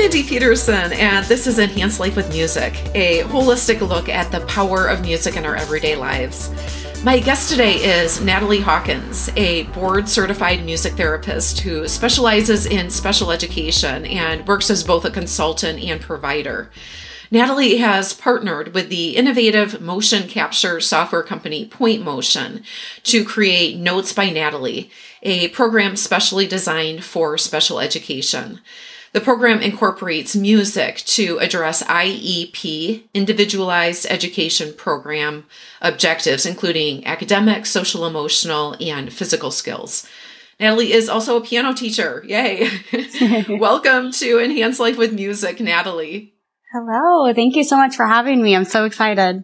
Mindy Peterson, and this is Enhance Life with Music, a holistic look at the power of music in our everyday lives. My guest today is Natalie Hawkins, a board certified music therapist who specializes in special education and works as both a consultant and provider. Natalie has partnered with the innovative motion capture software company Point Motion to create Notes by Natalie, a program specially designed for special education. The program incorporates music to address IEP, individualized education program objectives, including academic, social emotional, and physical skills. Natalie is also a piano teacher. Yay. Welcome to Enhance Life with Music, Natalie. Hello. Thank you so much for having me. I'm so excited.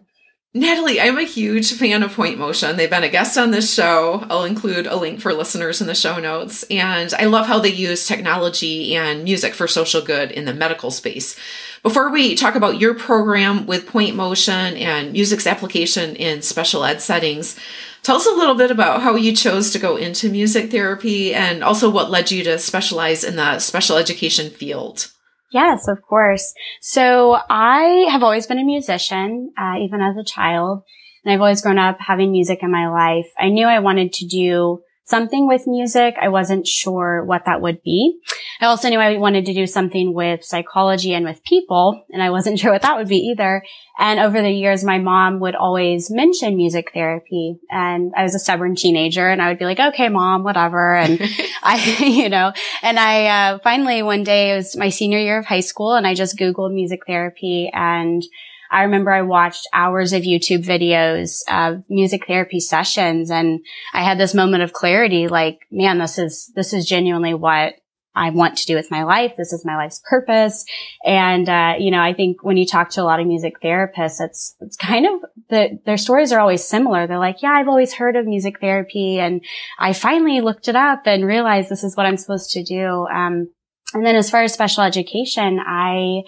Natalie, I'm a huge fan of Point Motion. They've been a guest on this show. I'll include a link for listeners in the show notes. And I love how they use technology and music for social good in the medical space. Before we talk about your program with Point Motion and music's application in special ed settings, tell us a little bit about how you chose to go into music therapy and also what led you to specialize in the special education field. Yes, of course. So I have always been a musician, uh, even as a child, and I've always grown up having music in my life. I knew I wanted to do something with music. I wasn't sure what that would be. I also knew I wanted to do something with psychology and with people, and I wasn't sure what that would be either. And over the years, my mom would always mention music therapy. And I was a stubborn teenager and I would be like, okay, mom, whatever. And I, you know, and I, uh, finally one day it was my senior year of high school and I just Googled music therapy and I remember I watched hours of YouTube videos of music therapy sessions and I had this moment of clarity, like, man, this is, this is genuinely what I want to do with my life. This is my life's purpose. And, uh, you know, I think when you talk to a lot of music therapists, it's, it's kind of the, their stories are always similar. They're like, yeah, I've always heard of music therapy and I finally looked it up and realized this is what I'm supposed to do. Um, and then as far as special education, I,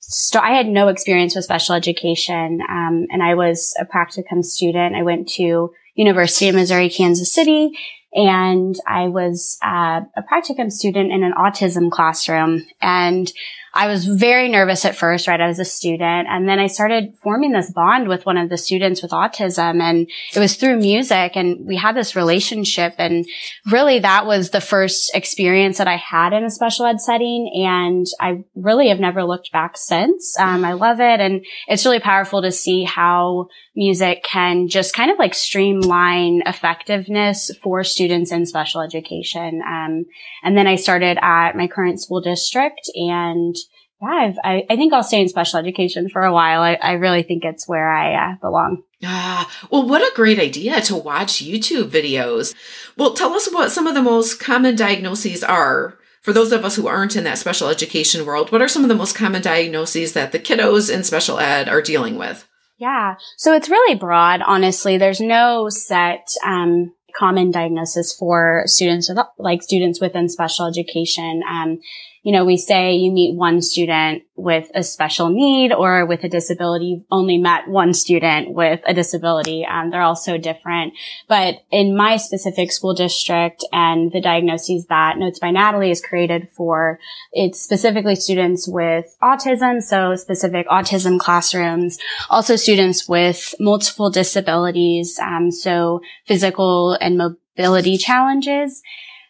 so I had no experience with special education, um, and I was a practicum student. I went to University of Missouri, Kansas City, and I was uh, a practicum student in an autism classroom. And I was very nervous at first, right? I was a student. And then I started forming this bond with one of the students with autism. And it was through music. And we had this relationship. And really that was the first experience that I had in a special ed setting. And I really have never looked back since. Um, I love it. And it's really powerful to see how music can just kind of like streamline effectiveness for students in special education. Um, and then I started at my current school district and yeah, i I, think I'll stay in special education for a while. I, I really think it's where I uh, belong. Ah, well, what a great idea to watch YouTube videos. Well, tell us what some of the most common diagnoses are for those of us who aren't in that special education world. What are some of the most common diagnoses that the kiddos in special ed are dealing with? Yeah. So it's really broad, honestly. There's no set, um, common diagnosis for students with, like students within special education. Um, you know, we say you meet one student with a special need or with a disability. You've only met one student with a disability. Um, they're all so different. But in my specific school district and the diagnoses that Notes by Natalie is created for, it's specifically students with autism. So specific autism classrooms, also students with multiple disabilities. Um, so physical and mobility challenges.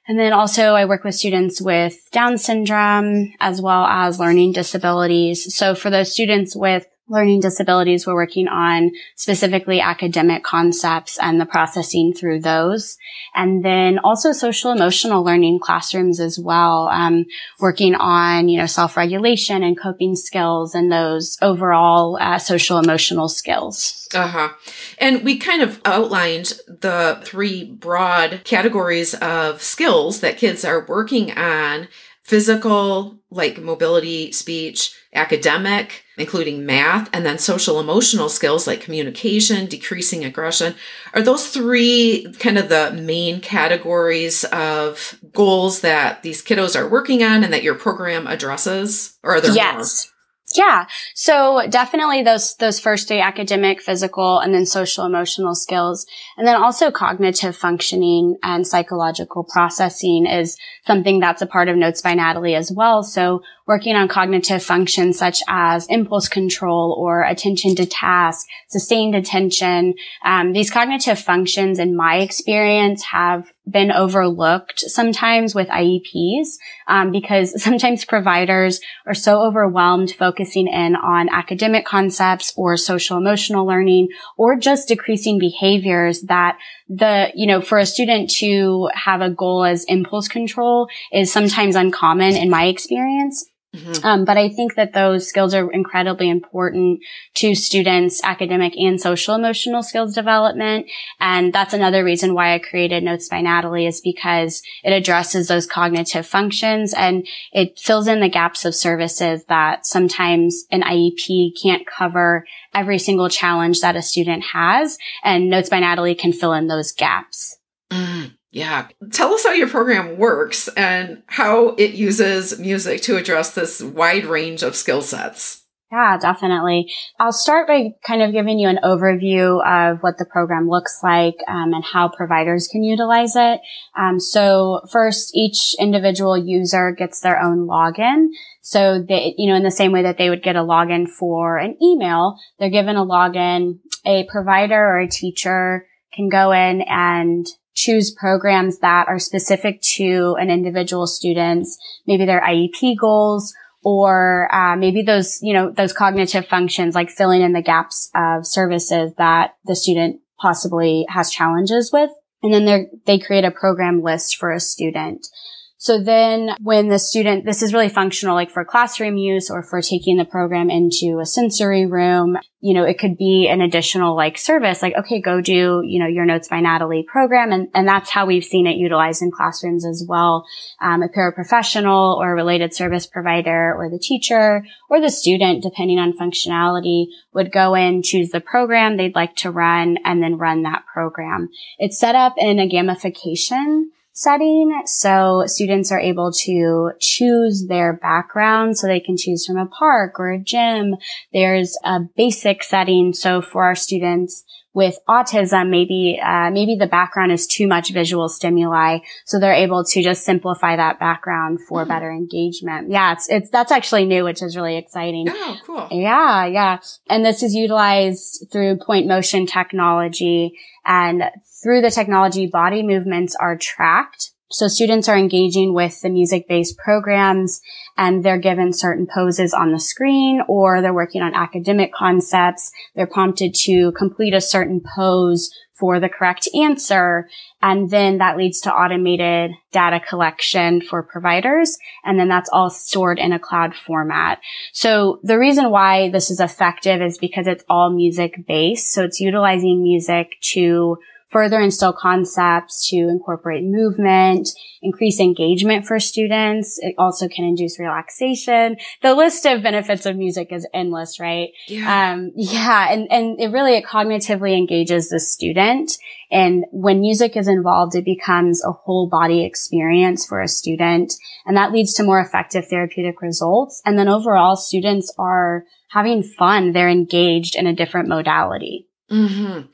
And then also I work with students with Down syndrome as well as learning disabilities. So for those students with learning disabilities, we're working on specifically academic concepts and the processing through those. And then also social emotional learning classrooms as well, um, working on, you know, self-regulation and coping skills and those overall uh, social emotional skills. Uh-huh. And we kind of outlined the three broad categories of skills that kids are working on physical, like mobility, speech, academic, including math, and then social emotional skills like communication, decreasing aggression. Are those three kind of the main categories of goals that these kiddos are working on and that your program addresses? Or are there yes. more? Yeah. So definitely those, those first three academic, physical, and then social emotional skills. And then also cognitive functioning and psychological processing is something that's a part of Notes by Natalie as well. So working on cognitive functions such as impulse control or attention to task, sustained attention. Um, these cognitive functions in my experience have been overlooked sometimes with IEPs um, because sometimes providers are so overwhelmed focusing in on academic concepts or social emotional learning or just decreasing behaviors that the you know for a student to have a goal as impulse control is sometimes uncommon in my experience Mm-hmm. Um, but I think that those skills are incredibly important to students' academic and social emotional skills development. And that's another reason why I created Notes by Natalie is because it addresses those cognitive functions and it fills in the gaps of services that sometimes an IEP can't cover every single challenge that a student has. And Notes by Natalie can fill in those gaps. Mm. Yeah. Tell us how your program works and how it uses music to address this wide range of skill sets. Yeah, definitely. I'll start by kind of giving you an overview of what the program looks like um, and how providers can utilize it. Um, so first, each individual user gets their own login. So they, you know, in the same way that they would get a login for an email, they're given a login. A provider or a teacher can go in and choose programs that are specific to an individual student's, maybe their IEP goals or uh, maybe those, you know, those cognitive functions like filling in the gaps of services that the student possibly has challenges with. And then they create a program list for a student. So then when the student, this is really functional, like for classroom use or for taking the program into a sensory room, you know, it could be an additional like service, like, okay, go do, you know, your Notes by Natalie program. And, and that's how we've seen it utilized in classrooms as well. Um, a paraprofessional or a related service provider or the teacher or the student, depending on functionality, would go in, choose the program they'd like to run and then run that program. It's set up in a gamification setting. So students are able to choose their background. So they can choose from a park or a gym. There's a basic setting. So for our students, with autism, maybe, uh, maybe the background is too much visual stimuli. So they're able to just simplify that background for mm-hmm. better engagement. Yeah. It's, it's, that's actually new, which is really exciting. Oh, cool. Yeah. Yeah. And this is utilized through point motion technology and through the technology, body movements are tracked so students are engaging with the music-based programs and they're given certain poses on the screen or they're working on academic concepts. They're prompted to complete a certain pose for the correct answer. And then that leads to automated data collection for providers. And then that's all stored in a cloud format. So the reason why this is effective is because it's all music based. So it's utilizing music to further instill concepts to incorporate movement, increase engagement for students. It also can induce relaxation. The list of benefits of music is endless, right? Yeah. Um, yeah. And, and it really, it cognitively engages the student. And when music is involved, it becomes a whole body experience for a student. And that leads to more effective therapeutic results. And then overall, students are having fun. They're engaged in a different modality. Mm-hmm.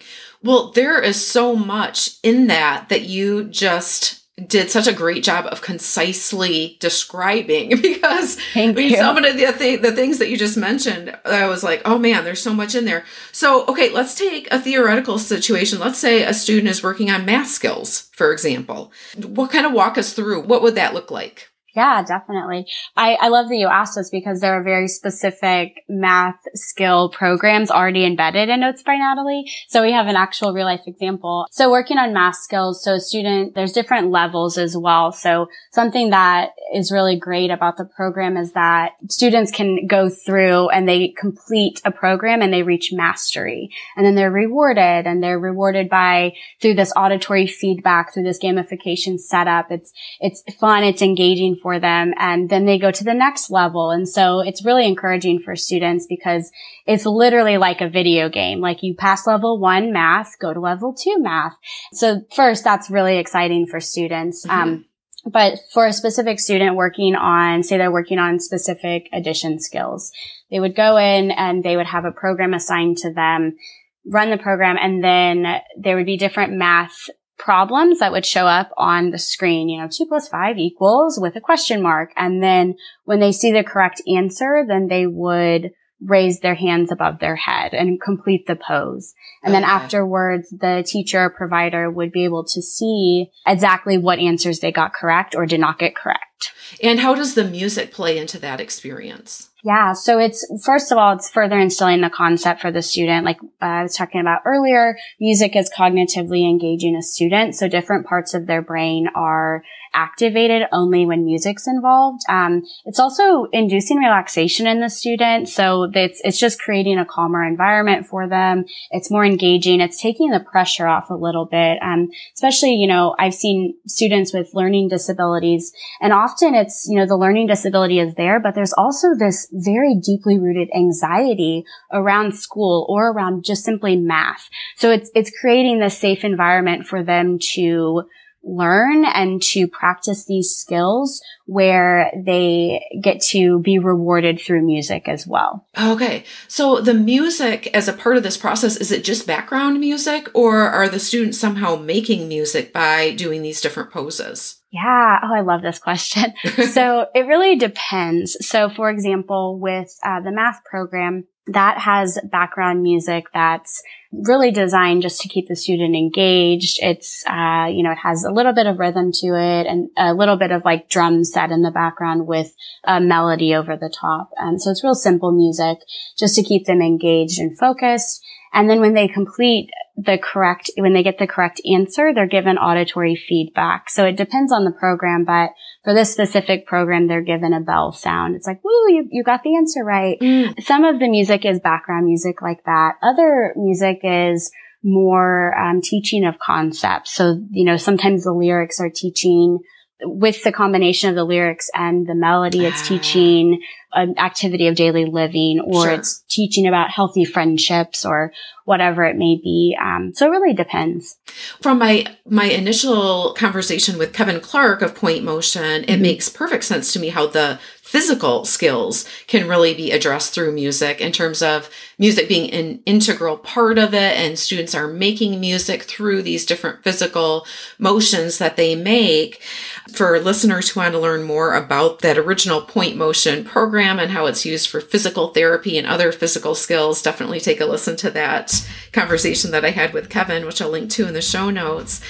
Well, there is so much in that that you just did such a great job of concisely describing because Thank you. some of the, th- the things that you just mentioned, I was like, oh man, there's so much in there. So, okay, let's take a theoretical situation. Let's say a student is working on math skills, for example. What kind of walk us through? What would that look like? Yeah, definitely. I, I love that you asked this because there are very specific math skill programs already embedded in Notes by Natalie. So we have an actual real life example. So working on math skills, so student, there's different levels as well. So something that is really great about the program is that students can go through and they complete a program and they reach mastery and then they're rewarded and they're rewarded by through this auditory feedback, through this gamification setup. It's, it's fun. It's engaging for them. And then they go to the next level. And so it's really encouraging for students because it's literally like a video game. Like you pass level one math, go to level two math. So first, that's really exciting for students. Mm-hmm. Um, But for a specific student working on, say they're working on specific addition skills, they would go in and they would have a program assigned to them, run the program, and then there would be different math problems that would show up on the screen, you know, two plus five equals with a question mark. And then when they see the correct answer, then they would raise their hands above their head and complete the pose. And okay. then afterwards, the teacher provider would be able to see exactly what answers they got correct or did not get correct. And how does the music play into that experience? Yeah. So it's, first of all, it's further instilling the concept for the student. Like uh, I was talking about earlier, music is cognitively engaging a student. So different parts of their brain are activated only when music's involved. Um, it's also inducing relaxation in the student. So it's, it's just creating a calmer environment for them. It's more engaging. It's taking the pressure off a little bit. Um, especially, you know, I've seen students with learning disabilities and often it's, you know, the learning disability is there, but there's also this very deeply rooted anxiety around school or around just simply math. So it's, it's creating this safe environment for them to learn and to practice these skills where they get to be rewarded through music as well. Okay. So the music as a part of this process, is it just background music or are the students somehow making music by doing these different poses? Yeah. Oh, I love this question. so it really depends. So for example, with uh, the math program, that has background music that's really designed just to keep the student engaged. It's, uh, you know, it has a little bit of rhythm to it and a little bit of like drum set in the background with a melody over the top. And so it's real simple music just to keep them engaged and focused. And then when they complete the correct, when they get the correct answer, they're given auditory feedback. So it depends on the program, but for this specific program, they're given a bell sound. It's like, woo, you, you got the answer right. Mm. Some of the music is background music like that. Other music is more um, teaching of concepts. So, you know, sometimes the lyrics are teaching with the combination of the lyrics and the melody, it's ah. teaching an activity of daily living or sure. it's teaching about healthy friendships or whatever it may be. Um, so it really depends. From my my initial conversation with Kevin Clark of Point Motion, mm-hmm. it makes perfect sense to me how the physical skills can really be addressed through music in terms of music being an integral part of it and students are making music through these different physical motions that they make. For listeners who want to learn more about that original point motion program and how it's used for physical therapy and other physical skills, definitely take a listen to that conversation that I had with Kevin, which I'll link to in the show notes.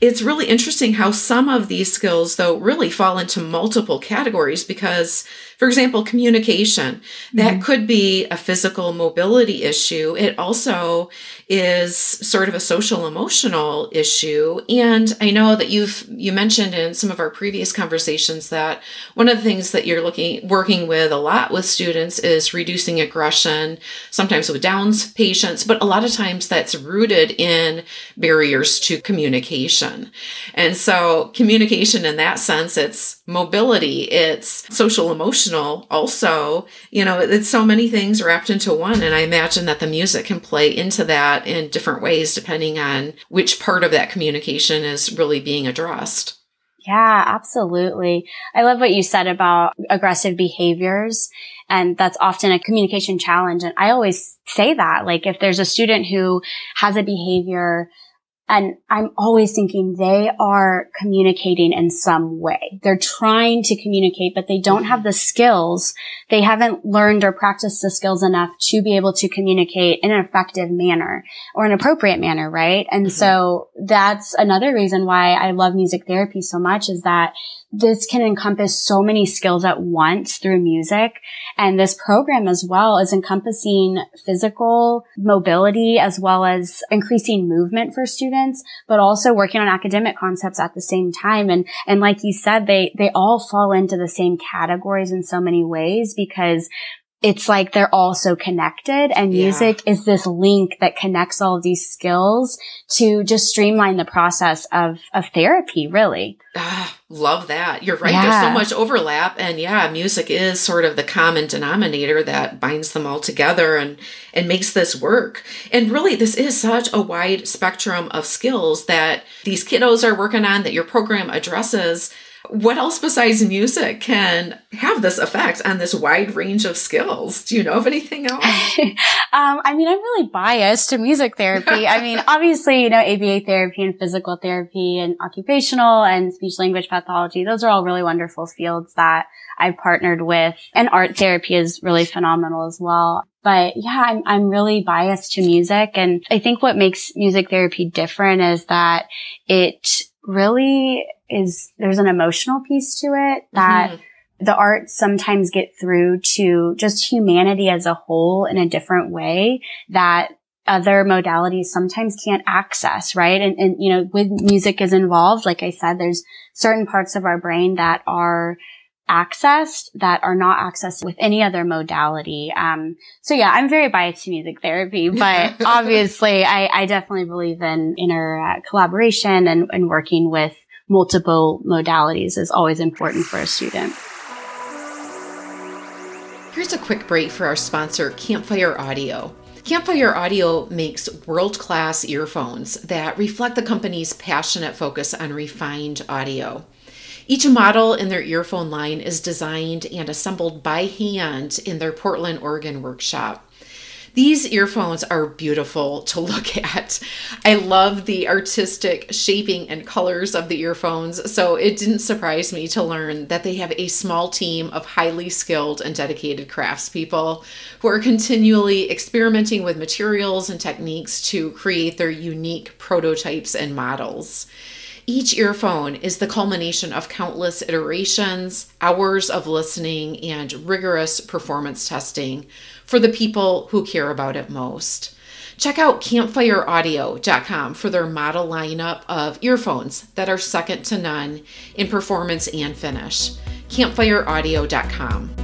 It's really interesting how some of these skills, though, really fall into multiple categories because for example, communication. That mm-hmm. could be a physical mobility issue. It also is sort of a social emotional issue. And I know that you've you mentioned in some of our previous conversations that one of the things that you're looking working with a lot with students is reducing aggression, sometimes with Downs patients, but a lot of times that's rooted in barriers to communication. And so communication in that sense, it's mobility, it's social emotional emotional also you know it's so many things wrapped into one and i imagine that the music can play into that in different ways depending on which part of that communication is really being addressed yeah, absolutely. I love what you said about aggressive behaviors. And that's often a communication challenge. And I always say that, like, if there's a student who has a behavior and I'm always thinking they are communicating in some way. They're trying to communicate, but they don't have the skills. They haven't learned or practiced the skills enough to be able to communicate in an effective manner or an appropriate manner, right? And mm-hmm. so that's another reason why I love music therapy so much is that this can encompass so many skills at once through music. And this program as well is encompassing physical mobility as well as increasing movement for students, but also working on academic concepts at the same time. And, and like you said, they, they all fall into the same categories in so many ways because it's like they're all so connected and music yeah. is this link that connects all these skills to just streamline the process of, of therapy, really. Ah, love that. You're right. Yeah. There's so much overlap. And yeah, music is sort of the common denominator that binds them all together and, and makes this work. And really, this is such a wide spectrum of skills that these kiddos are working on that your program addresses what else besides music can have this effect on this wide range of skills? Do you know of anything else? um, I mean, I'm really biased to music therapy. I mean, obviously, you know, ABA therapy and physical therapy and occupational and speech language pathology, those are all really wonderful fields that I've partnered with. And art therapy is really phenomenal as well. But yeah, I'm, I'm really biased to music. And I think what makes music therapy different is that it really is, there's an emotional piece to it that mm-hmm. the arts sometimes get through to just humanity as a whole in a different way that other modalities sometimes can't access, right? And, and, you know, with music is involved, like I said, there's certain parts of our brain that are accessed that are not accessed with any other modality. Um, so yeah, I'm very biased to music therapy, but obviously I, I, definitely believe in inner uh, collaboration and, and working with multiple modalities is always important for a student. Here's a quick break for our sponsor, Campfire Audio. Campfire Audio makes world class earphones that reflect the company's passionate focus on refined audio. Each model in their earphone line is designed and assembled by hand in their Portland, Oregon workshop. These earphones are beautiful to look at. I love the artistic shaping and colors of the earphones, so it didn't surprise me to learn that they have a small team of highly skilled and dedicated craftspeople who are continually experimenting with materials and techniques to create their unique prototypes and models. Each earphone is the culmination of countless iterations, hours of listening, and rigorous performance testing for the people who care about it most. Check out campfireaudio.com for their model lineup of earphones that are second to none in performance and finish. campfireaudio.com.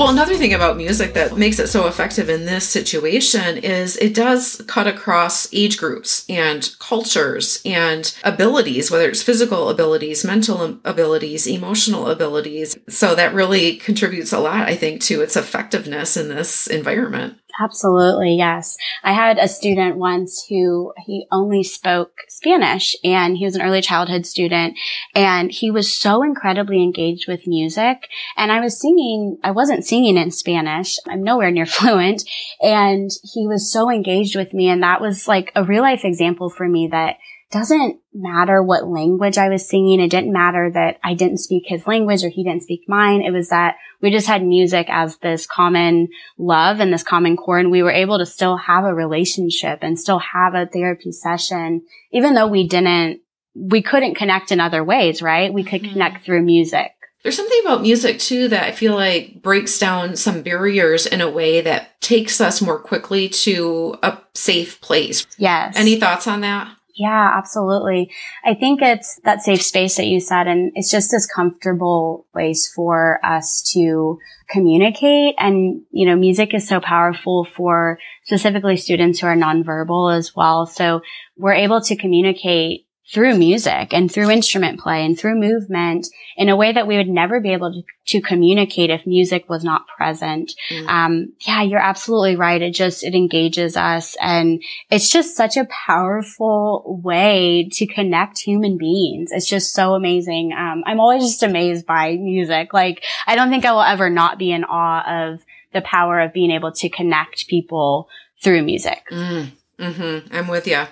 Well, another thing about music that makes it so effective in this situation is it does cut across age groups and cultures and abilities, whether it's physical abilities, mental abilities, emotional abilities. So that really contributes a lot, I think, to its effectiveness in this environment. Absolutely, yes. I had a student once who he only spoke Spanish and he was an early childhood student and he was so incredibly engaged with music and I was singing, I wasn't singing in Spanish. I'm nowhere near fluent and he was so engaged with me and that was like a real life example for me that doesn't matter what language I was singing. It didn't matter that I didn't speak his language or he didn't speak mine. It was that we just had music as this common love and this common core. And we were able to still have a relationship and still have a therapy session, even though we didn't, we couldn't connect in other ways, right? We could mm-hmm. connect through music. There's something about music too that I feel like breaks down some barriers in a way that takes us more quickly to a safe place. Yes. Any thoughts on that? Yeah, absolutely. I think it's that safe space that you said, and it's just this comfortable place for us to communicate. And, you know, music is so powerful for specifically students who are nonverbal as well. So we're able to communicate through music and through instrument play and through movement in a way that we would never be able to, to communicate if music was not present. Mm. Um, yeah, you're absolutely right. It just, it engages us and it's just such a powerful way to connect human beings. It's just so amazing. Um, I'm always just amazed by music. Like, I don't think I will ever not be in awe of the power of being able to connect people through music. Mm. Mm-hmm. I'm with you.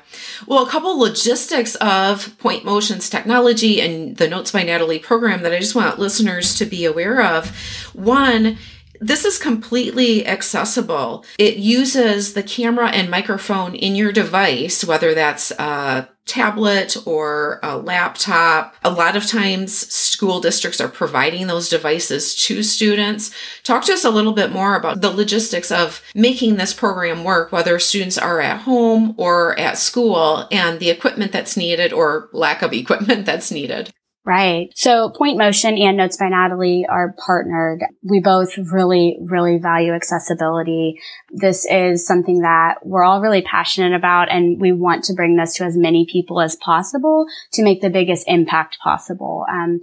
Well, a couple logistics of Point Motion's technology and the Notes by Natalie program that I just want listeners to be aware of. One, this is completely accessible. It uses the camera and microphone in your device, whether that's a tablet or a laptop. A lot of times school districts are providing those devices to students. Talk to us a little bit more about the logistics of making this program work, whether students are at home or at school and the equipment that's needed or lack of equipment that's needed. Right. So Point Motion and Notes by Natalie are partnered. We both really, really value accessibility. This is something that we're all really passionate about and we want to bring this to as many people as possible to make the biggest impact possible. Um,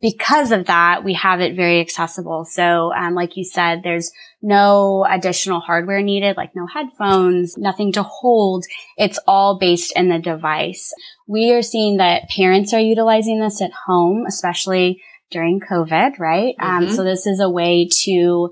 because of that, we have it very accessible. So, um, like you said, there's no additional hardware needed, like no headphones, nothing to hold. It's all based in the device. We are seeing that parents are utilizing this at home, especially during COVID, right? Um, mm-hmm. Um, so this is a way to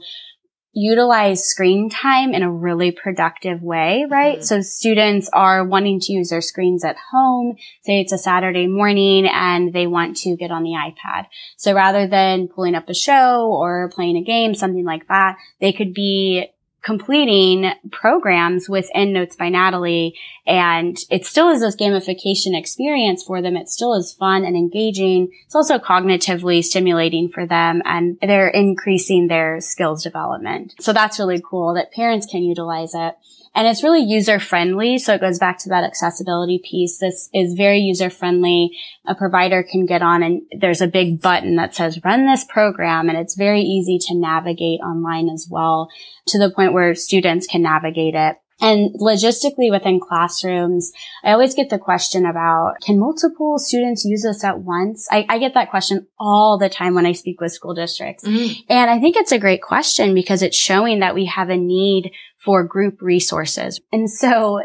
utilize screen time in a really productive way, right? Mm-hmm. So students are wanting to use their screens at home. Say it's a Saturday morning and they want to get on the iPad. So rather than pulling up a show or playing a game, something like that, they could be completing programs within Notes by Natalie. And it still is this gamification experience for them. It still is fun and engaging. It's also cognitively stimulating for them and they're increasing their skills development. So that's really cool that parents can utilize it. And it's really user friendly. So it goes back to that accessibility piece. This is very user friendly. A provider can get on and there's a big button that says run this program and it's very easy to navigate online as well to the point where students can navigate it. And logistically within classrooms, I always get the question about, can multiple students use this at once? I, I get that question all the time when I speak with school districts. Mm-hmm. And I think it's a great question because it's showing that we have a need for group resources. And so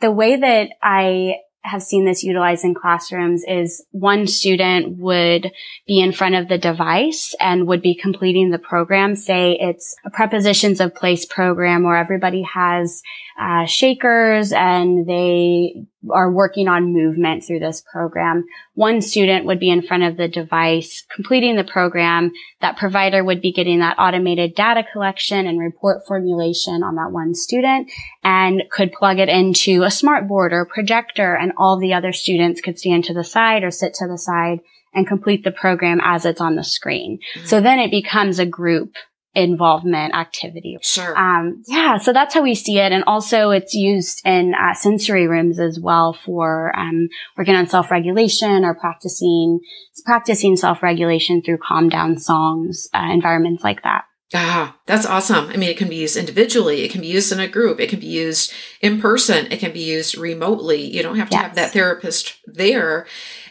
the way that I have seen this utilized in classrooms is one student would be in front of the device and would be completing the program. Say it's a prepositions of place program where everybody has uh, shakers and they are working on movement through this program. One student would be in front of the device completing the program. That provider would be getting that automated data collection and report formulation on that one student and could plug it into a smart board or projector and all the other students could stand to the side or sit to the side and complete the program as it's on the screen. Mm-hmm. So then it becomes a group involvement activity. Sure. Um, yeah, so that's how we see it. And also it's used in uh, sensory rooms as well for um, working on self-regulation or practicing practicing self-regulation through calm down songs, uh, environments like that. Ah, that's awesome. I mean, it can be used individually. It can be used in a group. It can be used in person. It can be used remotely. You don't have to yes. have that therapist there.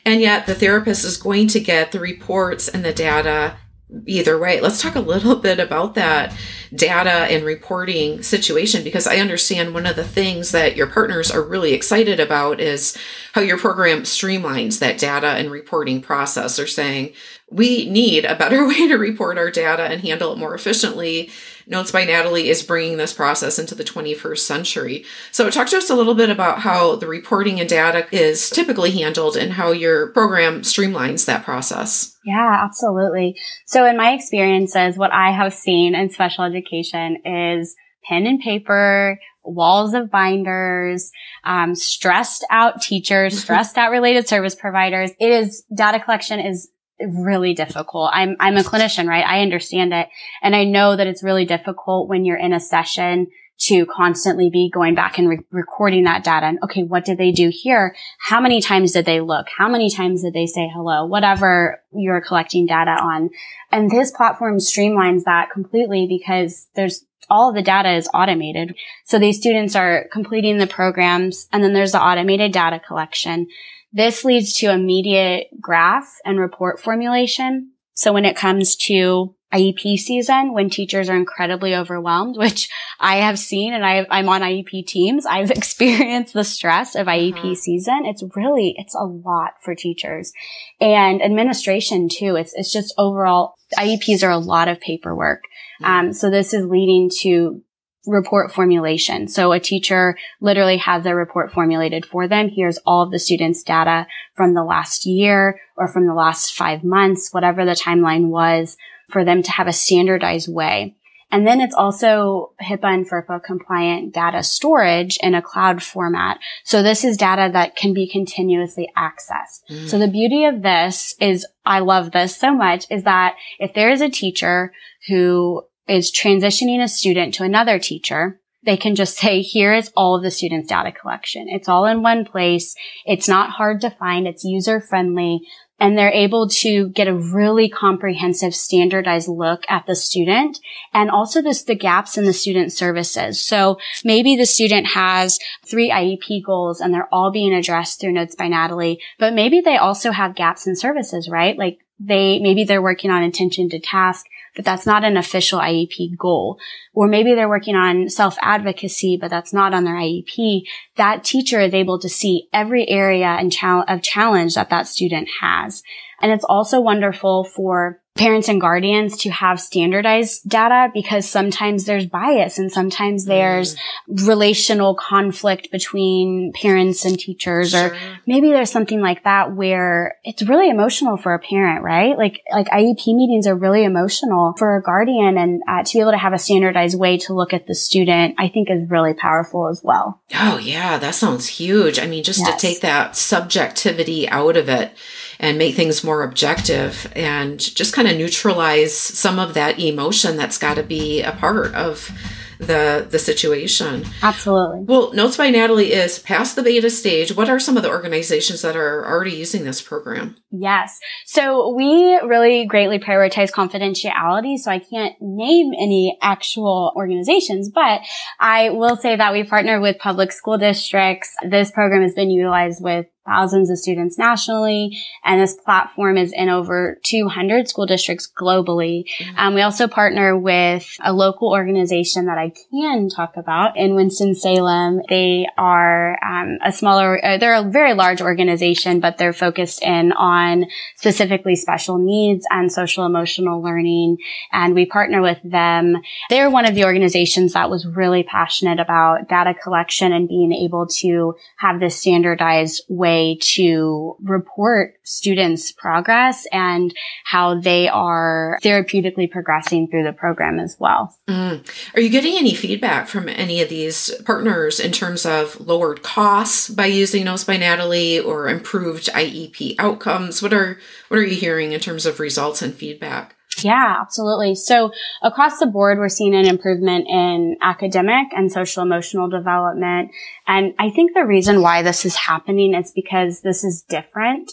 And yet the therapist is going to get the reports and the data either way. Let's talk a little bit about that data and reporting situation because I understand one of the things that your partners are really excited about is how your program streamlines that data and reporting process. They're saying we need a better way to report our data and handle it more efficiently Notes by Natalie is bringing this process into the 21st century. So, talk to us a little bit about how the reporting and data is typically handled and how your program streamlines that process. Yeah, absolutely. So, in my experiences, what I have seen in special education is pen and paper, walls of binders, um, stressed out teachers, stressed out related service providers. It is data collection is really difficult. I'm, I'm a clinician, right? I understand it. And I know that it's really difficult when you're in a session to constantly be going back and re- recording that data. And okay, what did they do here? How many times did they look? How many times did they say hello? Whatever you're collecting data on. And this platform streamlines that completely because there's all of the data is automated. So these students are completing the programs and then there's the automated data collection. This leads to immediate graph and report formulation. So when it comes to IEP season, when teachers are incredibly overwhelmed, which I have seen and I, am on IEP teams, I've experienced the stress of IEP uh-huh. season. It's really, it's a lot for teachers and administration too. It's, it's just overall, IEPs are a lot of paperwork. Mm-hmm. Um, so this is leading to report formulation. So a teacher literally has their report formulated for them. Here's all of the students' data from the last year or from the last five months, whatever the timeline was for them to have a standardized way. And then it's also HIPAA and FERPA compliant data storage in a cloud format. So this is data that can be continuously accessed. Mm. So the beauty of this is, I love this so much, is that if there is a teacher who is transitioning a student to another teacher, they can just say, here is all of the student's data collection. It's all in one place. It's not hard to find. It's user friendly. and they're able to get a really comprehensive standardized look at the student and also this, the gaps in the student services. So maybe the student has three IEP goals and they're all being addressed through Notes by Natalie, but maybe they also have gaps in services, right? Like they, maybe they're working on attention to task but that's not an official IEP goal. Or maybe they're working on self advocacy, but that's not on their IEP. That teacher is able to see every area and of challenge that that student has. And it's also wonderful for parents and guardians to have standardized data because sometimes there's bias and sometimes there's mm. relational conflict between parents and teachers sure. or maybe there's something like that where it's really emotional for a parent, right? Like, like IEP meetings are really emotional for a guardian and uh, to be able to have a standardized way to look at the student, I think is really powerful as well. Oh yeah, that sounds huge. I mean, just yes. to take that subjectivity out of it and make things more objective and just kind of neutralize some of that emotion that's got to be a part of the the situation. Absolutely. Well, Notes by Natalie is past the beta stage. What are some of the organizations that are already using this program? Yes. So we really greatly prioritize confidentiality. So I can't name any actual organizations, but I will say that we partner with public school districts. This program has been utilized with thousands of students nationally, and this platform is in over 200 school districts globally. Mm-hmm. Um, we also partner with a local organization that I can talk about in Winston-Salem. They are um, a smaller, uh, they're a very large organization, but they're focused in on specifically special needs and social emotional learning. And we partner with them. They're one of the organizations that was really passionate about data collection and being able to have this standardized way way to report students' progress and how they are therapeutically progressing through the program as well. Mm. Are you getting any feedback from any of these partners in terms of lowered costs by using Notes by Natalie or improved IEP outcomes? What are what are you hearing in terms of results and feedback? Yeah, absolutely. So across the board, we're seeing an improvement in academic and social emotional development. And I think the reason why this is happening is because this is different.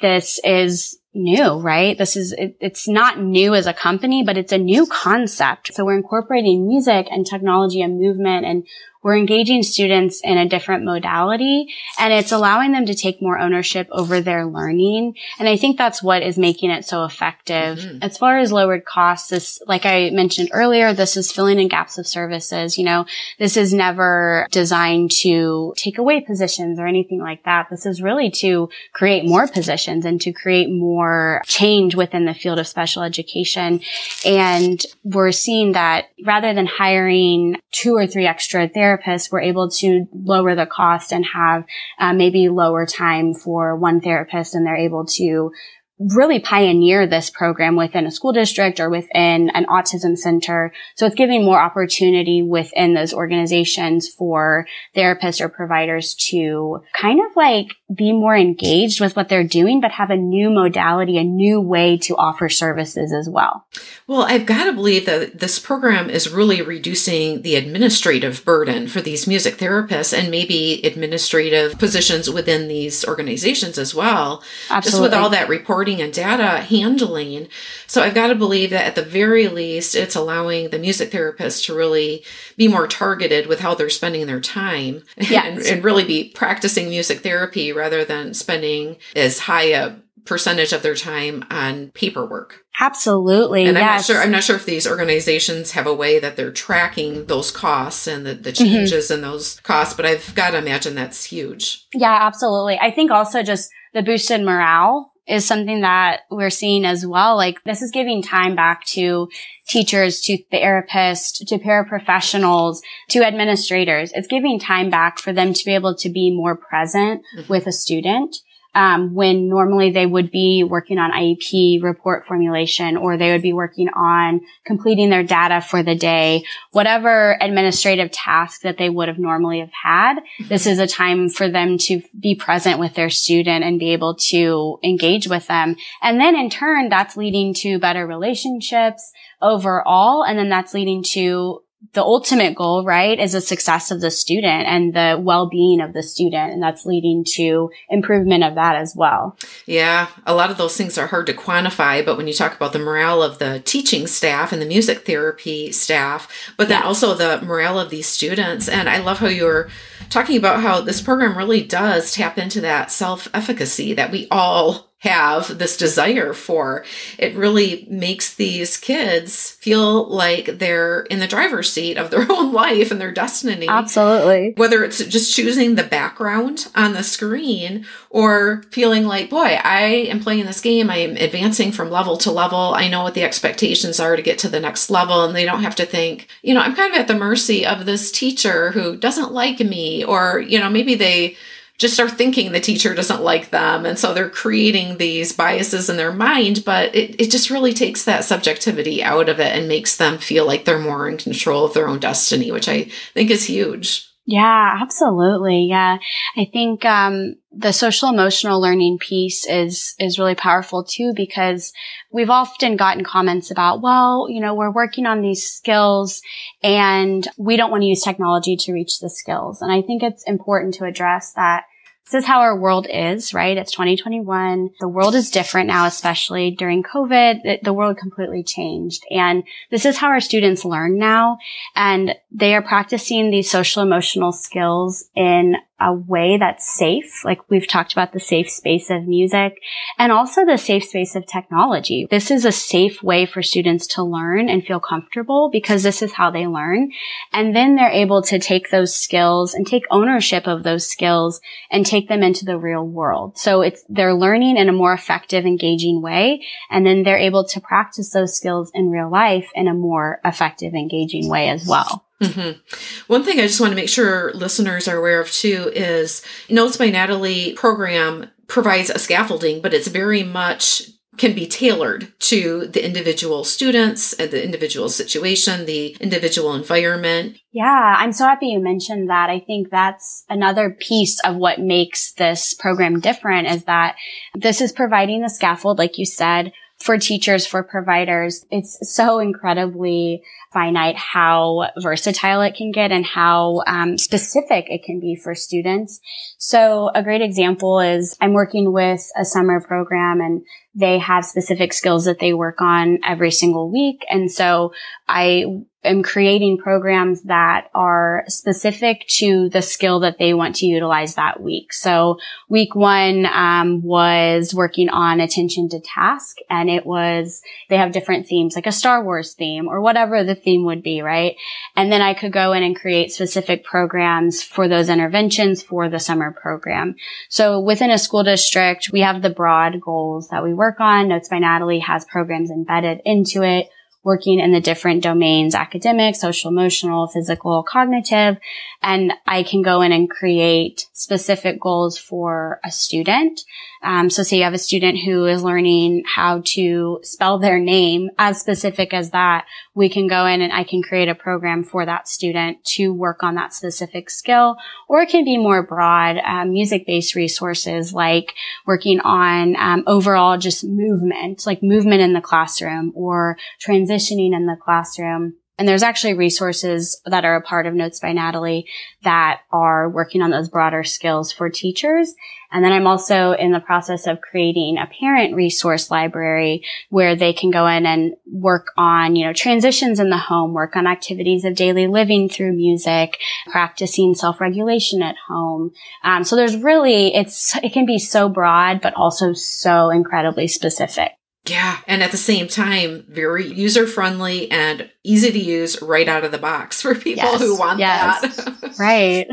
This is new, right? This is, it, it's not new as a company, but it's a new concept. So we're incorporating music and technology and movement and we're engaging students in a different modality and it's allowing them to take more ownership over their learning. And I think that's what is making it so effective. Mm-hmm. As far as lowered costs, this, like I mentioned earlier, this is filling in gaps of services. You know, this is never designed to take away positions or anything like that. This is really to create more positions and to create more change within the field of special education. And we're seeing that rather than hiring two or three extra therapists, therapists, we're able to lower the cost and have uh, maybe lower time for one therapist and they're able to really pioneer this program within a school district or within an autism center. So it's giving more opportunity within those organizations for therapists or providers to kind of like be more engaged with what they're doing, but have a new modality, a new way to offer services as well. Well, I've got to believe that this program is really reducing the administrative burden for these music therapists and maybe administrative positions within these organizations as well. Absolutely. Just with all that reporting reporting and data handling. So I've got to believe that at the very least, it's allowing the music therapist to really be more targeted with how they're spending their time yes. and, and really be practicing music therapy rather than spending as high a percentage of their time on paperwork. Absolutely. And I'm yes. not sure I'm not sure if these organizations have a way that they're tracking those costs and the, the mm-hmm. changes mm-hmm. in those costs, but I've got to imagine that's huge. Yeah, absolutely. I think also just the boosted morale is something that we're seeing as well. Like this is giving time back to teachers, to therapists, to paraprofessionals, to administrators. It's giving time back for them to be able to be more present mm-hmm. with a student um, when normally they would be working on IEP report formulation or they would be working on completing their data for the day, whatever administrative task that they would have normally have had. This is a time for them to be present with their student and be able to engage with them. And then in turn, that's leading to better relationships overall. And then that's leading to the ultimate goal, right, is the success of the student and the well-being of the student. And that's leading to improvement of that as well. Yeah. A lot of those things are hard to quantify, but when you talk about the morale of the teaching staff and the music therapy staff, but then yeah. also the morale of these students. And I love how you're talking about how this program really does tap into that self-efficacy that we all have this desire for. It really makes these kids feel like they're in the driver's seat of their own life and their destiny. Absolutely. Whether it's just choosing the background on the screen or feeling like, boy, I am playing this game. I am advancing from level to level. I know what the expectations are to get to the next level. And they don't have to think, you know, I'm kind of at the mercy of this teacher who doesn't like me or, you know, maybe they just are thinking the teacher doesn't like them. And so they're creating these biases in their mind, but it, it just really takes that subjectivity out of it and makes them feel like they're more in control of their own destiny, which I think is huge. Yeah, absolutely. Yeah. I think, um, the social emotional learning piece is, is really powerful too, because we've often gotten comments about, well, you know, we're working on these skills and we don't want to use technology to reach the skills. And I think it's important to address that this is how our world is, right? It's 2021. The world is different now, especially during COVID. The world completely changed. And this is how our students learn now. And they are practicing these social emotional skills in a way that's safe. Like we've talked about the safe space of music and also the safe space of technology. This is a safe way for students to learn and feel comfortable because this is how they learn. And then they're able to take those skills and take ownership of those skills and take them into the real world. So it's, they're learning in a more effective, engaging way. And then they're able to practice those skills in real life in a more effective, engaging way as well. Mm-hmm. One thing I just want to make sure listeners are aware of too is Notes by Natalie program provides a scaffolding, but it's very much can be tailored to the individual students, uh, the individual situation, the individual environment. Yeah, I'm so happy you mentioned that. I think that's another piece of what makes this program different is that this is providing the scaffold, like you said, for teachers, for providers. It's so incredibly finite how versatile it can get and how um, specific it can be for students. So a great example is I'm working with a summer program and they have specific skills that they work on every single week. And so I am creating programs that are specific to the skill that they want to utilize that week. So week one um, was working on attention to task, and it was they have different themes, like a Star Wars theme or whatever the theme would be, right? And then I could go in and create specific programs for those interventions for the summer program. So within a school district, we have the broad goals that we work on. Notes by Natalie has programs embedded into it working in the different domains, academic, social, emotional, physical, cognitive. And I can go in and create specific goals for a student. Um, so say you have a student who is learning how to spell their name as specific as that. We can go in and I can create a program for that student to work on that specific skill, or it can be more broad, um, music-based resources like working on um, overall just movement, like movement in the classroom or transitioning in the classroom. And there's actually resources that are a part of Notes by Natalie that are working on those broader skills for teachers. And then I'm also in the process of creating a parent resource library where they can go in and work on, you know, transitions in the home, work on activities of daily living through music, practicing self-regulation at home. Um, so there's really, it's, it can be so broad, but also so incredibly specific. Yeah. And at the same time, very user friendly and easy to use right out of the box for people yes. who want yes. that. right.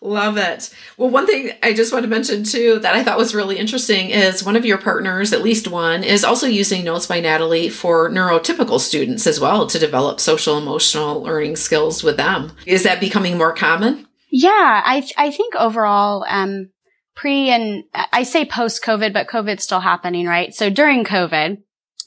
Love it. Well, one thing I just want to mention too that I thought was really interesting is one of your partners, at least one, is also using Notes by Natalie for neurotypical students as well to develop social emotional learning skills with them. Is that becoming more common? Yeah, I I think overall, um, pre and I say post COVID, but COVID's still happening, right? So during COVID,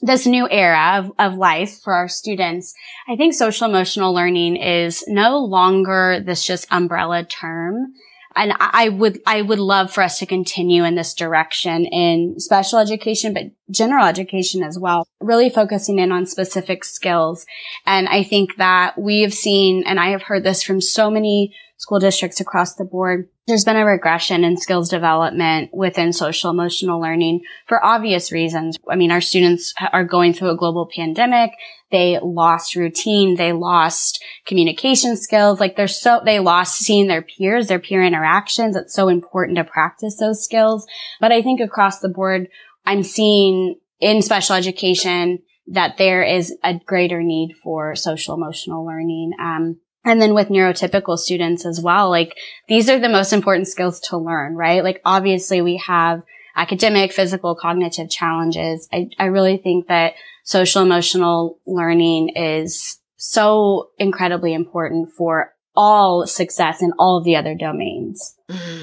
this new era of, of life for our students, I think social emotional learning is no longer this just umbrella term and I would, I would love for us to continue in this direction in special education, but general education as well, really focusing in on specific skills. And I think that we've seen, and I have heard this from so many school districts across the board, there's been a regression in skills development within social emotional learning for obvious reasons. I mean, our students are going through a global pandemic. They lost routine. They lost communication skills. Like they're so, they lost seeing their peers, their peer interactions. It's so important to practice those skills. But I think across the board, I'm seeing in special education that there is a greater need for social emotional learning. Um, and then with neurotypical students as well, like these are the most important skills to learn, right? Like obviously we have academic, physical, cognitive challenges. I, I really think that social emotional learning is so incredibly important for all success in all of the other domains. Mm-hmm.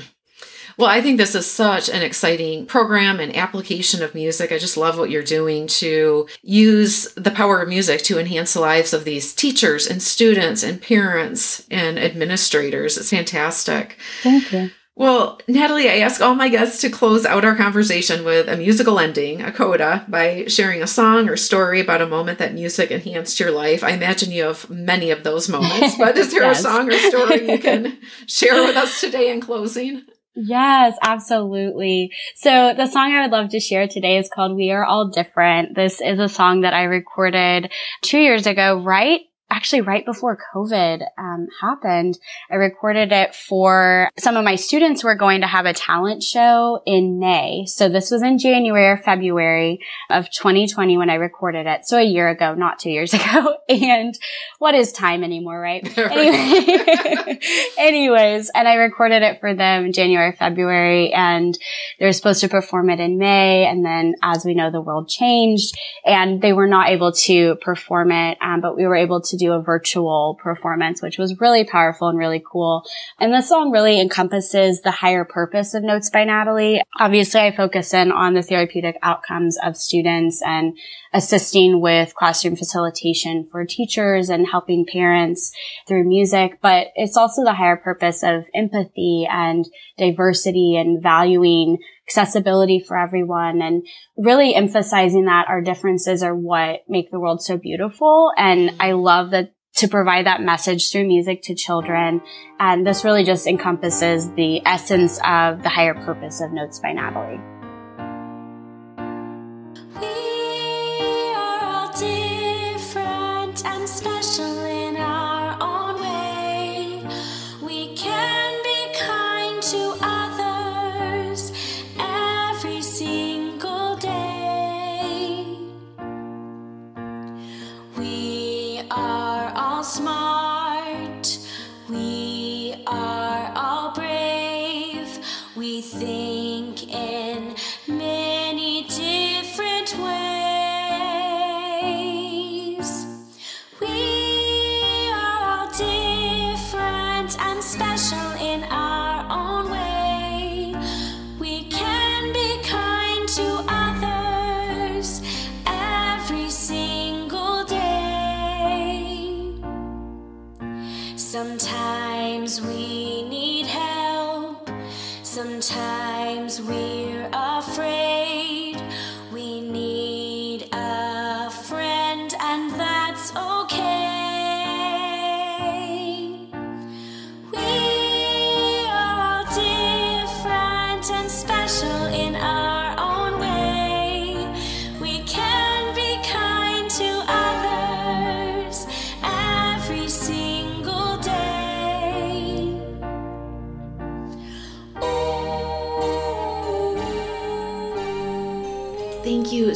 Well, I think this is such an exciting program and application of music. I just love what you're doing to use the power of music to enhance the lives of these teachers and students and parents and administrators. It's fantastic. Thank you. Well, Natalie, I ask all my guests to close out our conversation with a musical ending, a coda, by sharing a song or story about a moment that music enhanced your life. I imagine you have many of those moments, but is there yes. a song or story you can share with us today in closing? Yes, absolutely. So the song I would love to share today is called We Are All Different. This is a song that I recorded two years ago, right actually right before COVID um, happened. I recorded it for some of my students were going to have a talent show in May. So this was in January or February of 2020 when I recorded it. So a year ago, not two years ago. and what is time anymore, right? anyway, anyways, and I recorded it for them January, February, and they were supposed to perform it in May. And then as we know, the world changed and they were not able to perform it. Um, but we were able to do a virtual performance, which was really powerful and really cool. And the song really encompasses the higher purpose of Notes by Natalie. Obviously, I focus in on the therapeutic outcomes of students and assisting with classroom facilitation for teachers and helping parents through music, but it's also the higher purpose of empathy and diversity and valuing accessibility for everyone and really emphasizing that our differences are what make the world so beautiful. And I love that to provide that message through music to children. And this really just encompasses the essence of the higher purpose of Notes by Natalie.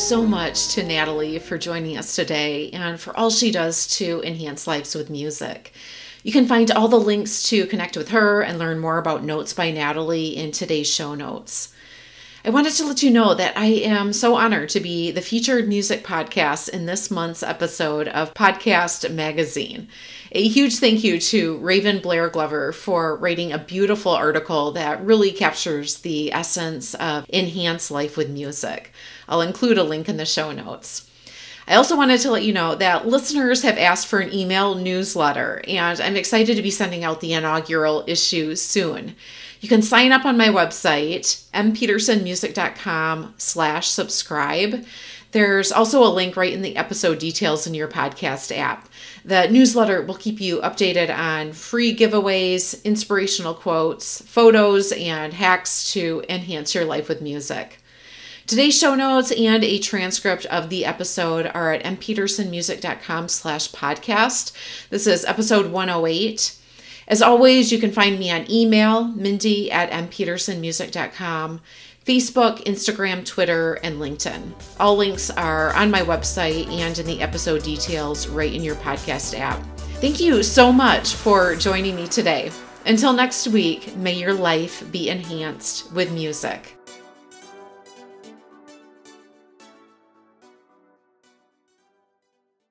So much to Natalie for joining us today and for all she does to enhance lives with music. You can find all the links to connect with her and learn more about Notes by Natalie in today's show notes. I wanted to let you know that I am so honored to be the featured music podcast in this month's episode of Podcast Magazine. A huge thank you to Raven Blair Glover for writing a beautiful article that really captures the essence of enhanced life with music. I'll include a link in the show notes. I also wanted to let you know that listeners have asked for an email newsletter, and I'm excited to be sending out the inaugural issue soon. You can sign up on my website, mpetersonmusic.com slash subscribe. There's also a link right in the episode details in your podcast app. The newsletter will keep you updated on free giveaways, inspirational quotes, photos, and hacks to enhance your life with music. Today's show notes and a transcript of the episode are at mpetersonmusic.com slash podcast. This is episode 108. As always, you can find me on email, mindy at mpetersonmusic.com, Facebook, Instagram, Twitter, and LinkedIn. All links are on my website and in the episode details right in your podcast app. Thank you so much for joining me today. Until next week, may your life be enhanced with music.